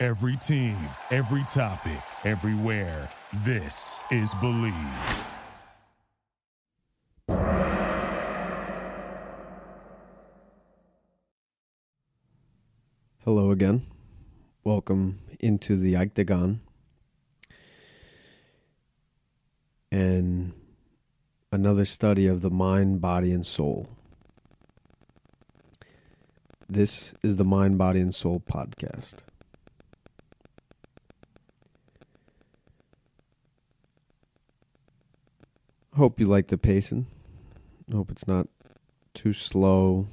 Every team, every topic, everywhere. This is Bleav. Hello again. Welcome into the Octagon. And another study of the mind, body, and soul. This is the Mind, Body, and Soul podcast. Hope you like the pacing. Hope it's not too slow.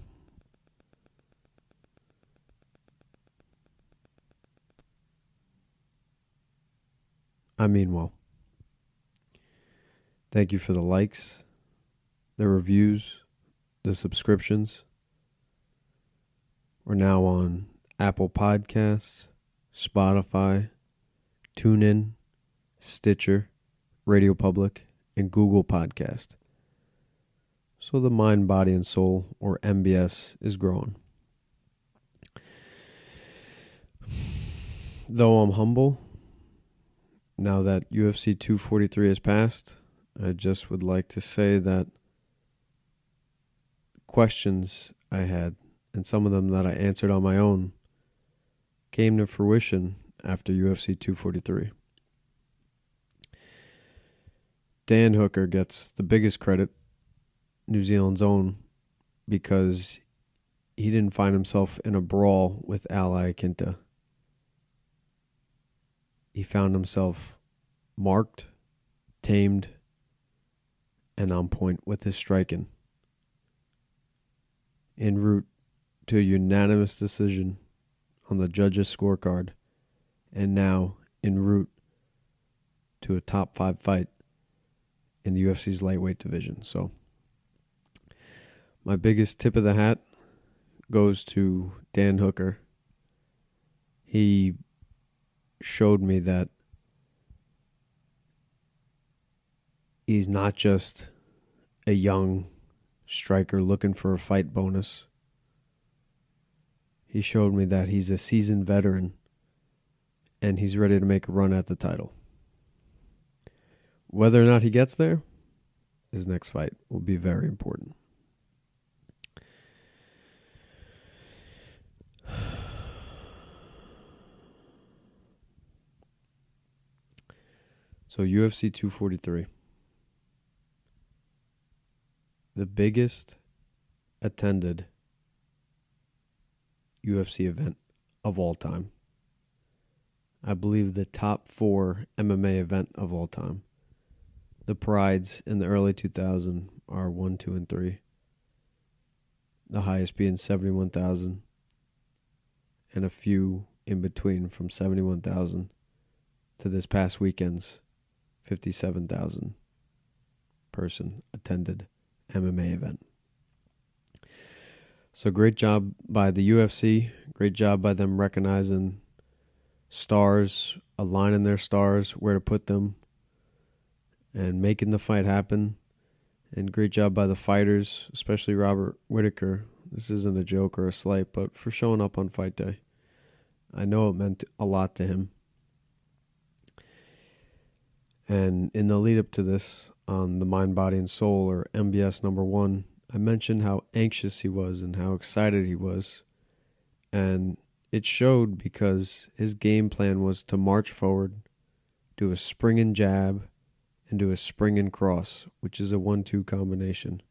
I mean well. Thank you for the likes, the reviews, the subscriptions. We're now on Apple Podcasts, Spotify, TuneIn, Stitcher, Radio Public, and Google Podcast. So the mind, body, and soul, or MBS, is growing. Though I'm humble, now that UFC 243 has passed, I just would like to say that questions I had, and some of them that I answered on my own, came to fruition after UFC 243. Dan Hooker gets the biggest credit, New Zealand's own, because he didn't find himself in a brawl with Al Iaquinta. He found himself marked, tamed, and on point with his striking. En route to a unanimous decision on the judges' scorecard, and now en route to a top five fight in the UFC's lightweight division. So, my biggest tip of the hat goes to Dan Hooker. He showed me that he's not just a young striker looking for a fight bonus. He showed me that he's a seasoned veteran and he's ready to make a run at the title. Whether or not he gets there, his next fight will be very important. So UFC 243. The biggest attended UFC event of all time. I believe the top 4 MMA event of all time. The prides in the early 2000s are 1, 2 and 3. The highest being 71,000 and a few in between from 71,000 to this past weekend's 57,000 person attended MMA event. So great job by the UFC. Great job by them recognizing stars, aligning their stars, where to put them, and making the fight happen. And great job by the fighters, especially Robert Whitaker. This isn't a joke or a slight, but for showing up on fight day. I know it meant a lot to him. And in the lead up to this, on the Mind, Body, and Soul, or MBS number one, I mentioned how anxious he was and how excited he was. And it showed because his game plan was to march forward, do a spring and jab, and do a spring and cross, which is a one two combination.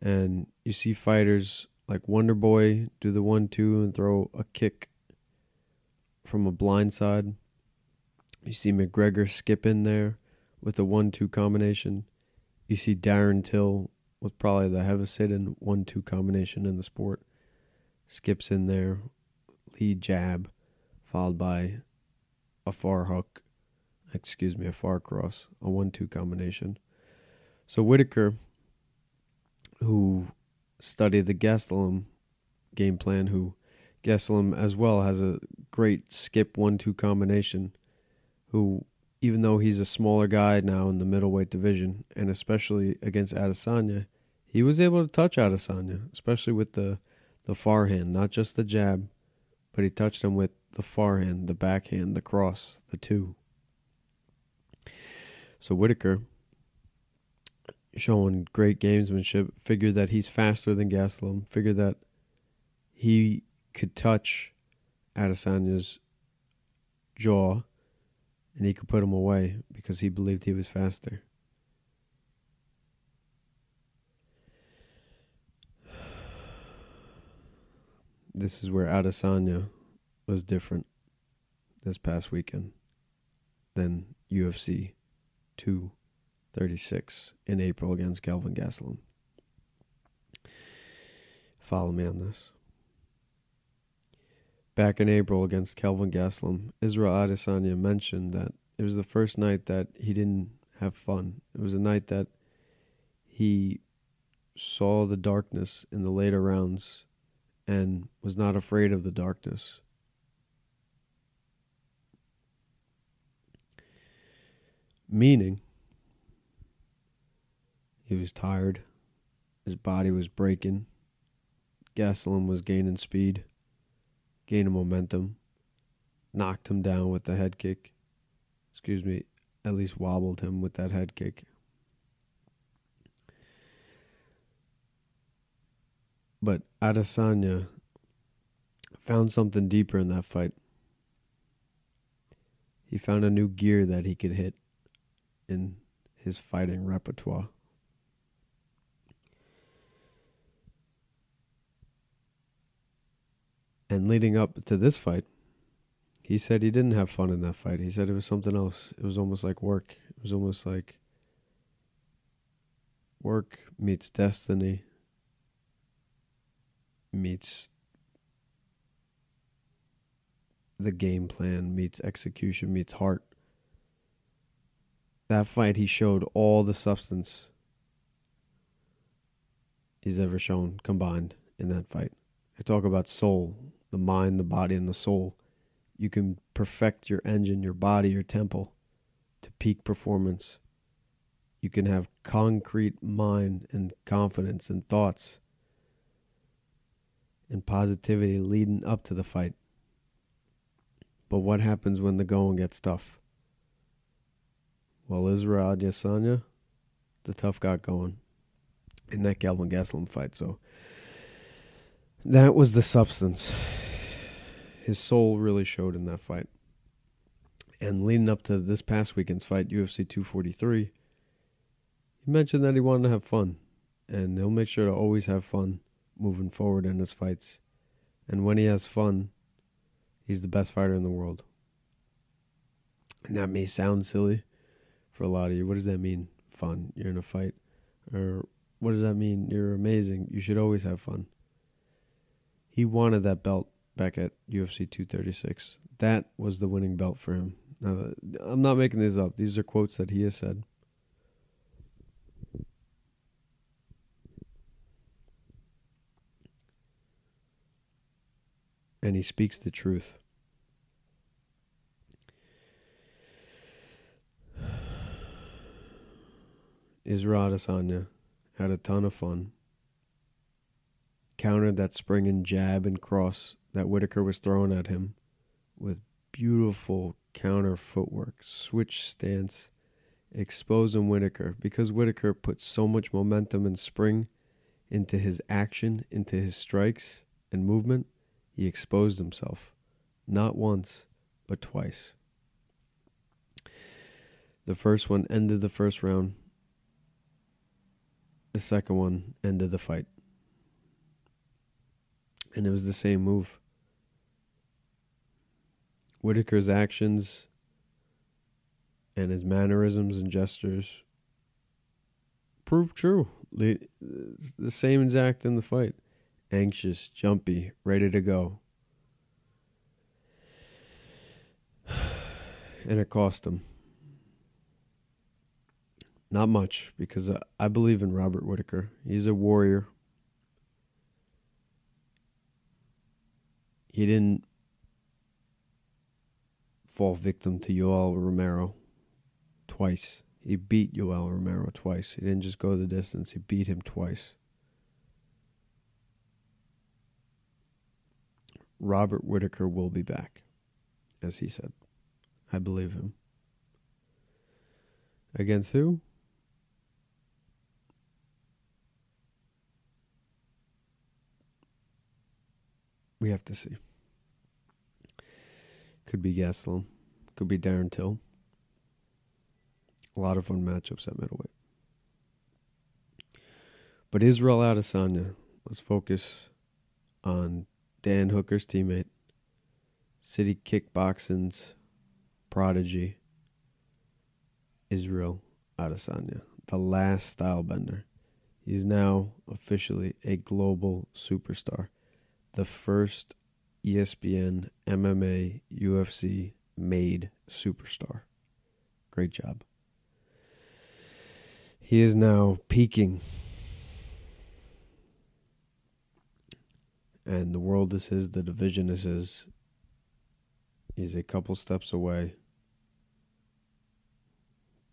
And you see fighters like Wonder Boy do the one two and throw a kick from a blind side. You see McGregor skip in there with a one-two combination. You see Darren Till with probably the heaviest hitting one-two combination in the sport. Skips in there, lead jab, followed by a far hook, excuse me, a far cross, a one-two combination. So Whitaker, who studied the Gastelum game plan, who Gastelum as well has a great skip one-two combination, who even though he's a smaller guy now in the middleweight division, and especially against Adesanya, he was able to touch Adesanya, especially with the the far hand, not just the jab, but he touched him with the far hand, the backhand, the cross, the two. So Whitaker, showing great gamesmanship, figured that he's faster than Gastelum, figured that he could touch Adesanya's jaw and he could put him away because he believed he was faster. This is where Adesanya was different this past weekend than UFC 236 in April against Kelvin Gastelum. Follow me on this. Back in April against Kelvin Gastelum, Israel Adesanya mentioned that it was the first night that he didn't have fun. It was a night that he saw the darkness in the later rounds and was not afraid of the darkness. Meaning, he was tired, his body was breaking, Gastelum was gaining speed gained momentum, knocked him down with the head kick. Excuse me, at least wobbled him with that head kick. But Adesanya found something deeper in that fight. He found a new gear that he could hit in his fighting repertoire. And leading up to this fight, he said he didn't have fun in that fight. He said it was something else. It was almost like work. It was almost like work meets destiny meets the game plan meets execution meets heart. That fight, he showed all the substance he's ever shown combined in that fight. I talk about soul, the mind, the body, and the soul. You can perfect your engine, your body, your temple to peak performance. You can have concrete mind and confidence and thoughts and positivity leading up to the fight. But what happens when the going gets tough? Well, Israel Adesanya, the tough got going in that Kelvin Gastelum fight. So that was the substance. His soul really showed in that fight. And leading up to this past weekend's fight, UFC 243, he mentioned that he wanted to have fun. And he'll make sure to always have fun moving forward in his fights. And when he has fun, he's the best fighter in the world. And that may sound silly for a lot of you. What does that mean? Fun. You're in a fight. Or what does that mean? You're amazing. You should always have fun. He wanted that belt back at UFC 236. That was the winning belt for him. Now, I'm not making these up. These are quotes that he has said. And he speaks the truth. Israel Adesanya had a ton of fun countered that spring and jab and cross that Whitaker was throwing at him with beautiful counter footwork, switch stance, exposing Whitaker because Whitaker put so much momentum and spring into his action, into his strikes and movement. He exposed himself not once, but twice. The first one ended the first round. The second one ended the fight and it was the same move. Whitaker's actions and his mannerisms and gestures proved true. The same exact in the fight. Anxious, jumpy, ready to go. and it cost him. Not much, because I believe in Robert Whitaker. He's a warrior. He didn't fall victim to Yoel Romero twice. He beat Yoel Romero twice. He didn't just go the distance, he beat him twice. Robert Whitaker will be back, as he said. I believe him. Against who? We have to see. Could be Gastelum. Could be Darren Till. A lot of fun matchups at middleweight. But Israel Adesanya, let's focus on Dan Hooker's teammate, City Kickboxing's prodigy, Israel Adesanya, the last style bender. He's now officially a global superstar, the first ESPN MMA UFC made superstar. Great job. He is now peaking. And the world is his, the division is his. He's a couple steps away.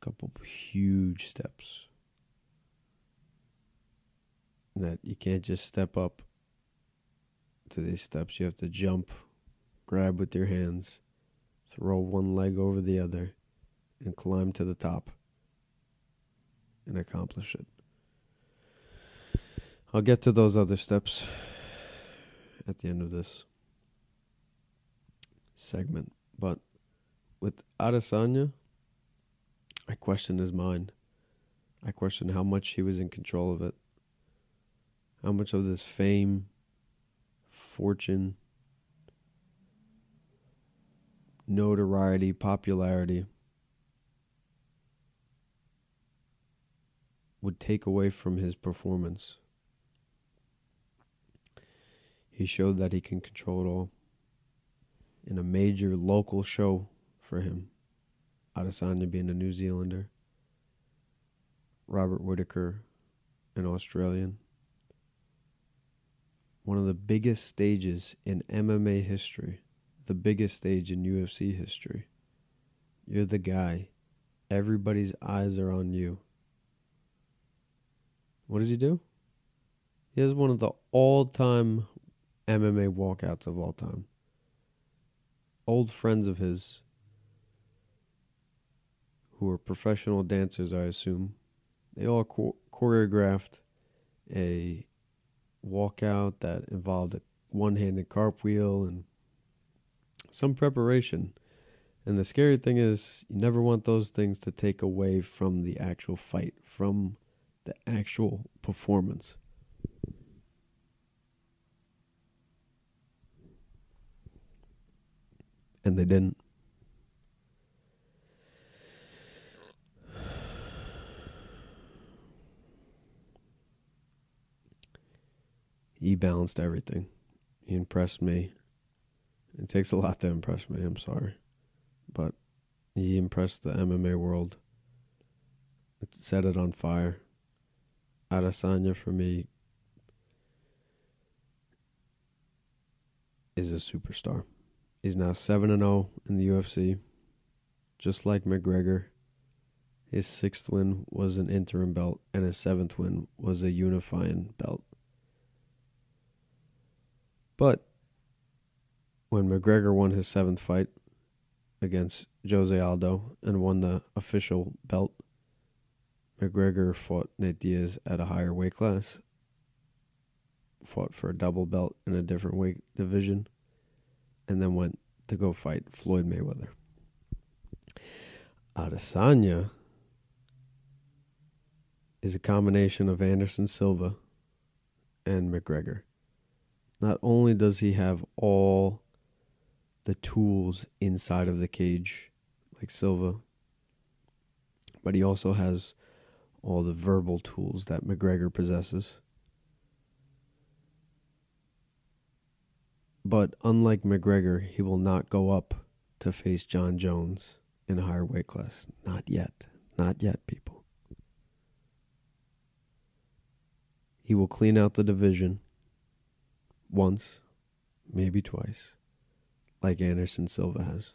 Couple huge steps. That you can't just step up to these steps. You have to jump, grab with your hands, throw one leg over the other, and climb to the top and accomplish it. I'll get to those other steps at the end of this segment. But with Adesanya, I question his mind. I question how much he was in control of it. How much of this fame, fortune, notoriety, popularity would take away from his performance. He showed that he can control it all. In a major local show for him, Adesanya being a New Zealander, Robert Whitaker, an Australian. One of the biggest stages in MMA history, the biggest stage in UFC history. You're the guy. Everybody's eyes are on you. What does he do? He has one of the all time MMA walkouts of all time. Old friends of his, who are professional dancers, I assume, they all cho- choreographed a walkout that involved a one handed carp wheel and some preparation. And the scary thing is, you never want those things to take away from the actual fight, from the actual performance. And they didn't. He balanced everything. He impressed me. It takes a lot to impress me, I'm sorry. But he impressed the MMA world. It set it on fire. Adesanya for me is a superstar. He's now 7 and 0 in the UFC, just like McGregor. His sixth win was an interim belt, and his seventh win was a unifying belt. But when McGregor won his seventh fight against Jose Aldo and won the official belt, McGregor fought Nate Diaz at a higher weight class, fought for a double belt in a different weight division, and then went to go fight Floyd Mayweather. Adesanya is a combination of Anderson Silva and McGregor. Not only does he have all the tools inside of the cage, like Silva, but he also has all the verbal tools that McGregor possesses. But unlike McGregor, he will not go up to face Jon Jones in a higher weight class. Not yet. Not yet, people. He will clean out the division once, maybe twice, like Anderson Silva has.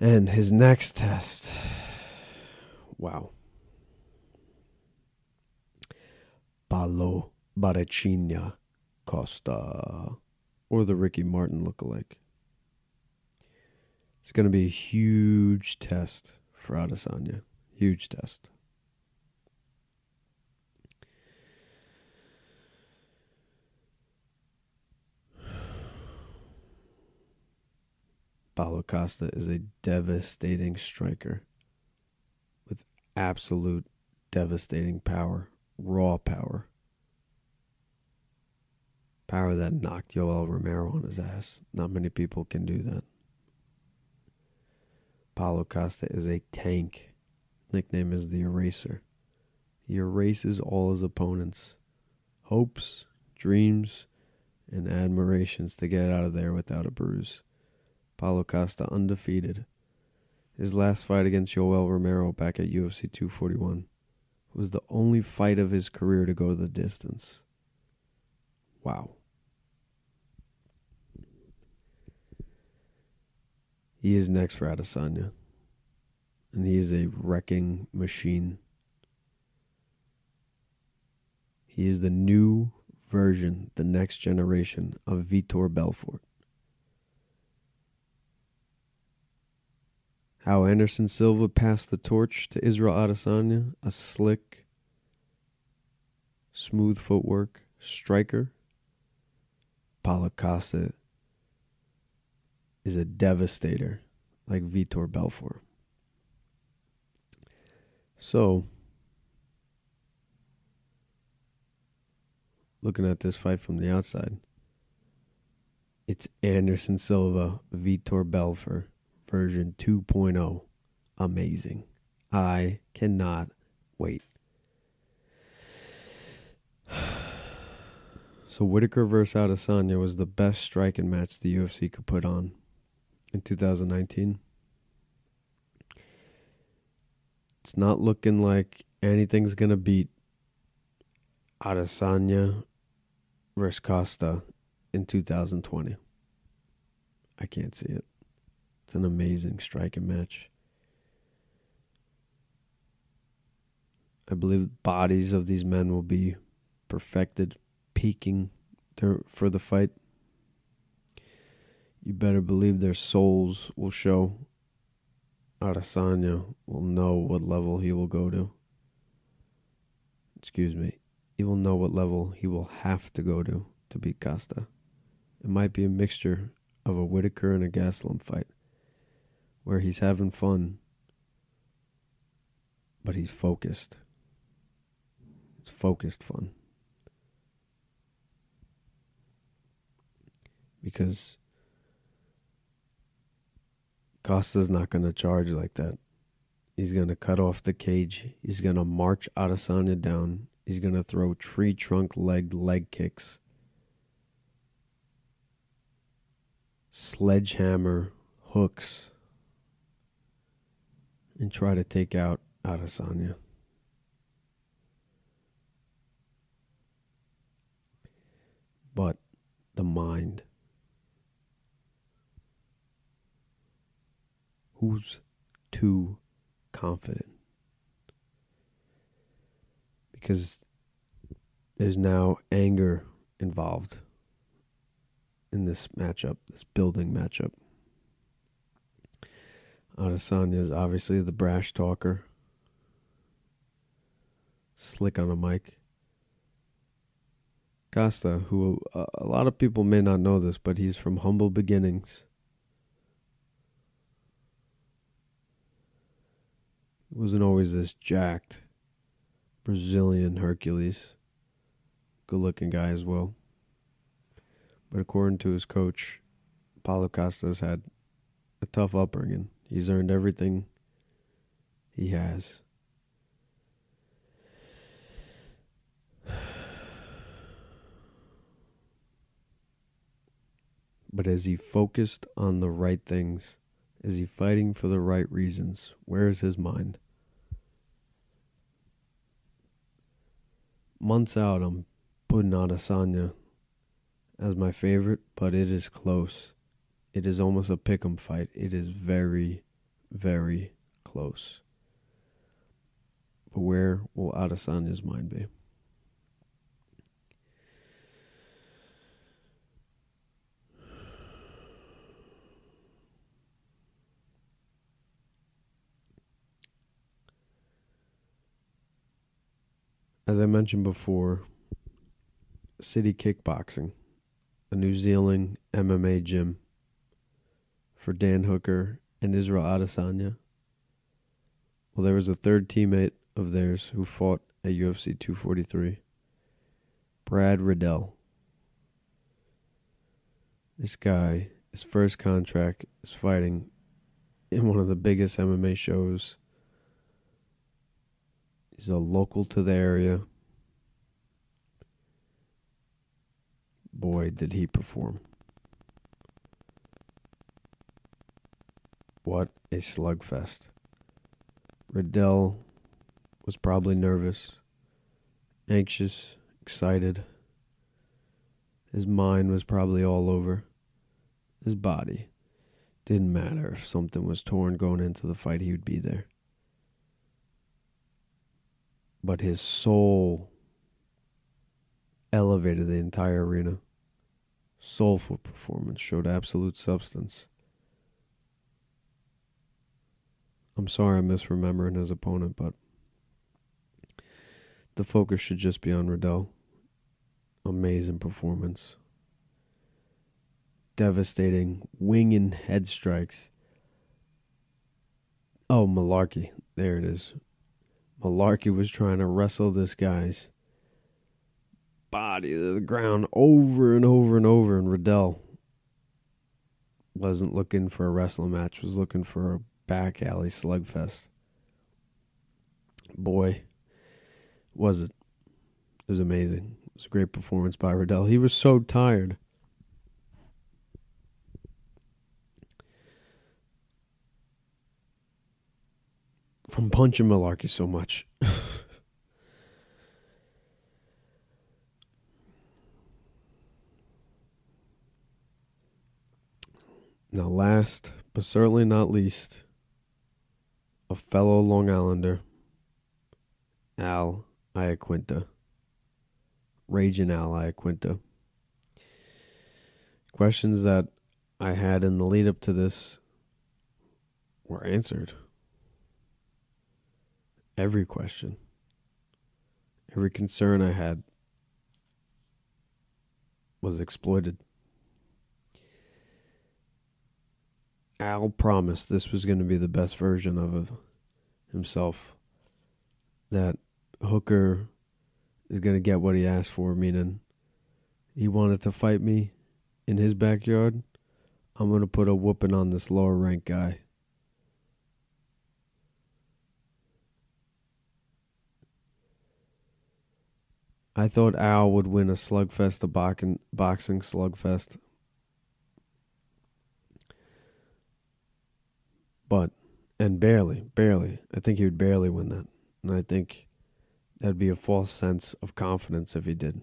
And his next test, wow. Paulo Borrachinha Costa, or the Ricky Martin lookalike. It's going to be a huge test for Adesanya. Huge test. Paulo Costa is a devastating striker with absolute devastating power, raw power. Power that knocked Yoel Romero on his ass. Not many people can do that. Paulo Costa is a tank. Nickname is the Eraser. He erases all his opponents' hopes, dreams, and admirations to get out of there without a bruise. Paulo Costa undefeated. His last fight against Yoel Romero back at UFC 241 was the only fight of his career to go the distance. Wow. He is next for Adesanya. And he is a wrecking machine. He is the new version, the next generation of Vitor Belfort. How Anderson Silva passed the torch to Israel Adesanya, a slick, smooth footwork striker. Paulo Costa is a devastator like Vitor Belfort. So, looking at this fight from the outside, it's Anderson Silva, Vitor Belfort version 2.0. Amazing. I cannot wait. So Whitaker versus Adesanya was the best striking match the UFC could put on in 2019. It's not looking like anything's gonna beat Adesanya versus Costa in 2020. I can't see it. It's an amazing striking match. I believe bodies of these men will be perfected, peaking for the fight. You better believe their souls will show. Adesanya will know what level he will go to. Excuse me. He will know what level he will have to go to to beat Costa. It might be a mixture of a Whitaker and a Gastelum fight where he's having fun, but he's focused. It's focused fun. Because Costa's not going to charge like that. He's going to cut off the cage. He's going to march Adesanya down. He's going to throw tree trunk leg leg kicks. Sledgehammer hooks and try to take out Adesanya. But the mind. Who's too confident? Because there's now anger involved in this matchup, this building matchup. Adesanya is obviously the brash talker, slick on a mic. Costa, who uh, a lot of people may not know this, but he's from humble beginnings. He wasn't always this jacked Brazilian Hercules. Good looking guy as well. But according to his coach, Paulo Costa's had a tough upbringing. He's earned everything he has. But as he focused on the right things Is he fighting for the right reasons? Where is his mind? Months out, I'm putting Adesanya as my favorite, but it is close. It is almost a pick 'em fight. It is very, very close. But where will Adesanya's mind be? As I mentioned before, City Kickboxing, a New Zealand MMA gym for Dan Hooker and Israel Adesanya. Well, there was a third teammate of theirs who fought at UFC 243, Brad Riddell. This guy, his first contract is fighting in one of the biggest MMA shows He's a local to the area. Boy, did he perform. What a slugfest. Riddell was probably nervous, anxious, excited. His mind was probably all over. His body. Didn't matter if something was torn going into the fight, he would be there but his soul elevated the entire arena. Soulful performance showed absolute substance. I'm sorry I'm misremembering his opponent, but the focus should just be on Riddell. Amazing performance. Devastating winging head strikes. Oh, Mullarkey. There it is. Mullarkey was trying to wrestle this guy's body to the ground over and over and over, and Riddell wasn't looking for a wrestling match, was looking for a back alley slugfest. Boy, was it. It was amazing. It was a great performance by Riddell. He was so tired. from punching Mullarkey so much. now, last but certainly not least, a fellow Long Islander, Al Iaquinta. Raging Al Iaquinta. Questions that I had in the lead up to this were answered every question, every concern I had was exploited. Al promised this was going to be the best version of himself. That Hooker is going to get what he asked for, meaning he wanted to fight me in his backyard. I'm going to put a whooping on this lower rank guy. I thought Al would win a slugfest, a boxing, boxing slugfest. But, and barely, barely. I think he would barely win that. And I think that'd be a false sense of confidence if he did.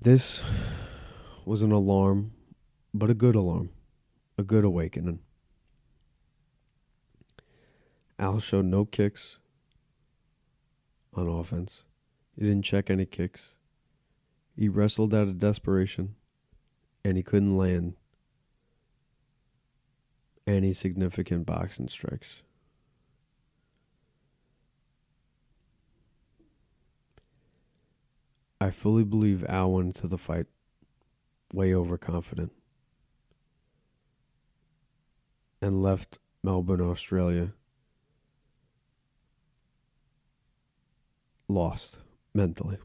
This was an alarm, but a good alarm, a good awakening. Al showed no kicks, on offense. He didn't check any kicks. He wrestled out of desperation, and he couldn't land any significant boxing strikes. I fully believe Al went into the fight way overconfident and left Melbourne, Australia lost mentally.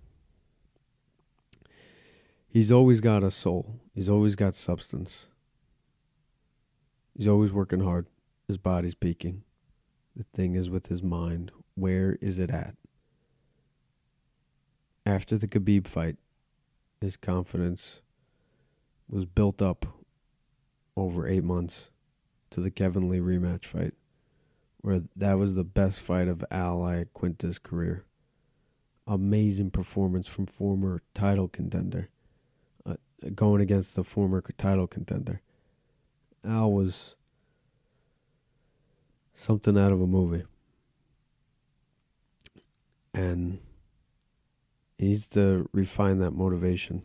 He's always got a soul. He's always got substance. He's always working hard. His body's peaking. The thing is with his mind. Where is it at? After the Khabib fight, his confidence was built up over eight months to the Kevin Lee rematch fight, where that was the best fight of Al Quinta's career. Amazing performance from former title contender, uh, going against the former title contender. Al was something out of a movie. And he needs to refine that motivation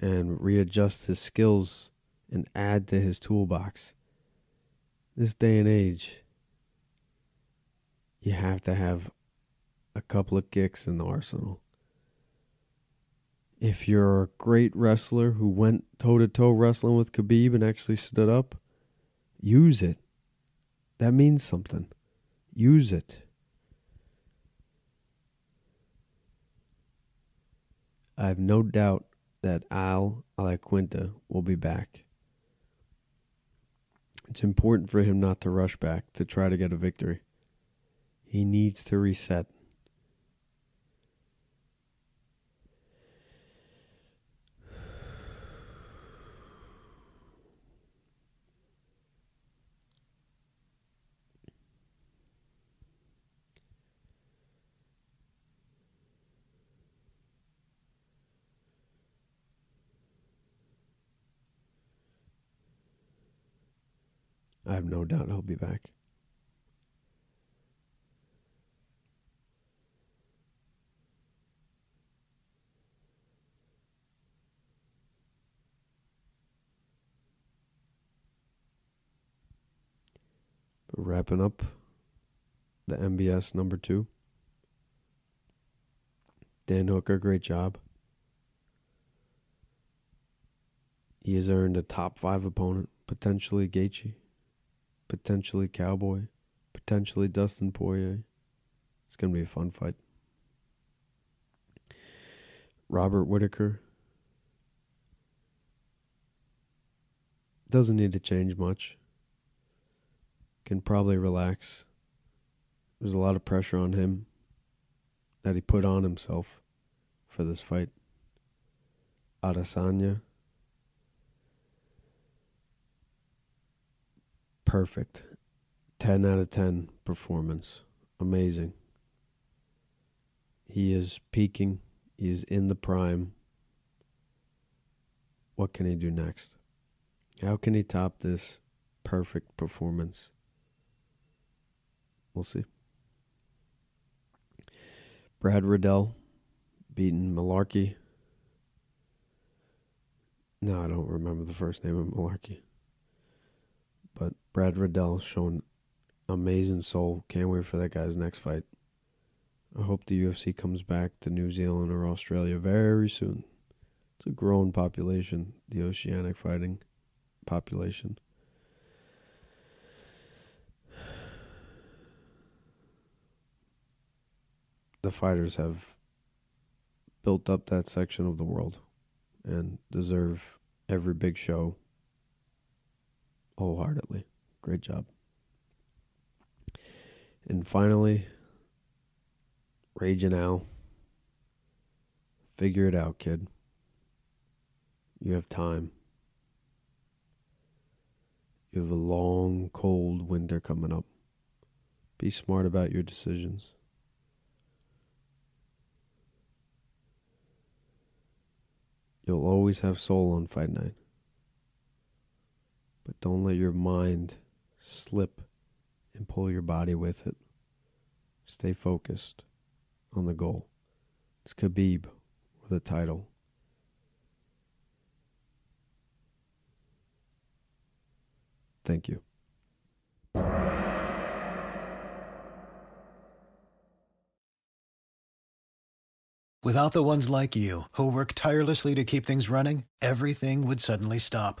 and readjust his skills and add to his toolbox. This day and age, you have to have a couple of kicks in the arsenal. If you're a great wrestler who went toe to toe wrestling with Khabib and actually stood up, use it. That means something. Use it. I have no doubt that Al Iaquinta will be back. It's important for him not to rush back to try to get a victory. He needs to reset. I have no doubt he'll be back. But wrapping up the MBS number two. Dan Hooker, great job. He has earned a top five opponent, potentially Gaethje potentially Cowboy, potentially Dustin Poirier. It's going to be a fun fight. Robert Whitaker doesn't need to change much. Can probably relax. There's a lot of pressure on him that he put on himself for this fight. Adesanya perfect. 10 out of 10 performance. Amazing. He is peaking. He is in the prime. What can he do next? How can he top this perfect performance? We'll see. Brad Riddell beating Mullarkey. No, I don't remember the first name of Mullarkey. But Brad Riddell shown amazing soul. Can't wait for that guy's next fight. I hope the UFC comes back to New Zealand or Australia very soon. It's a growing population, the oceanic fighting population. The fighters have built up that section of the world and deserve every big show wholeheartedly. Great job. And finally, Raging Al. Figure it out, kid. You have time. You have a long, cold winter coming up. Be smart about your decisions. You'll always have soul on fight night. But don't let your mind slip and pull your body with it. Stay focused on the goal. It's Khabib with a title. Thank you. Without the ones like you, who work tirelessly to keep things running, everything would suddenly stop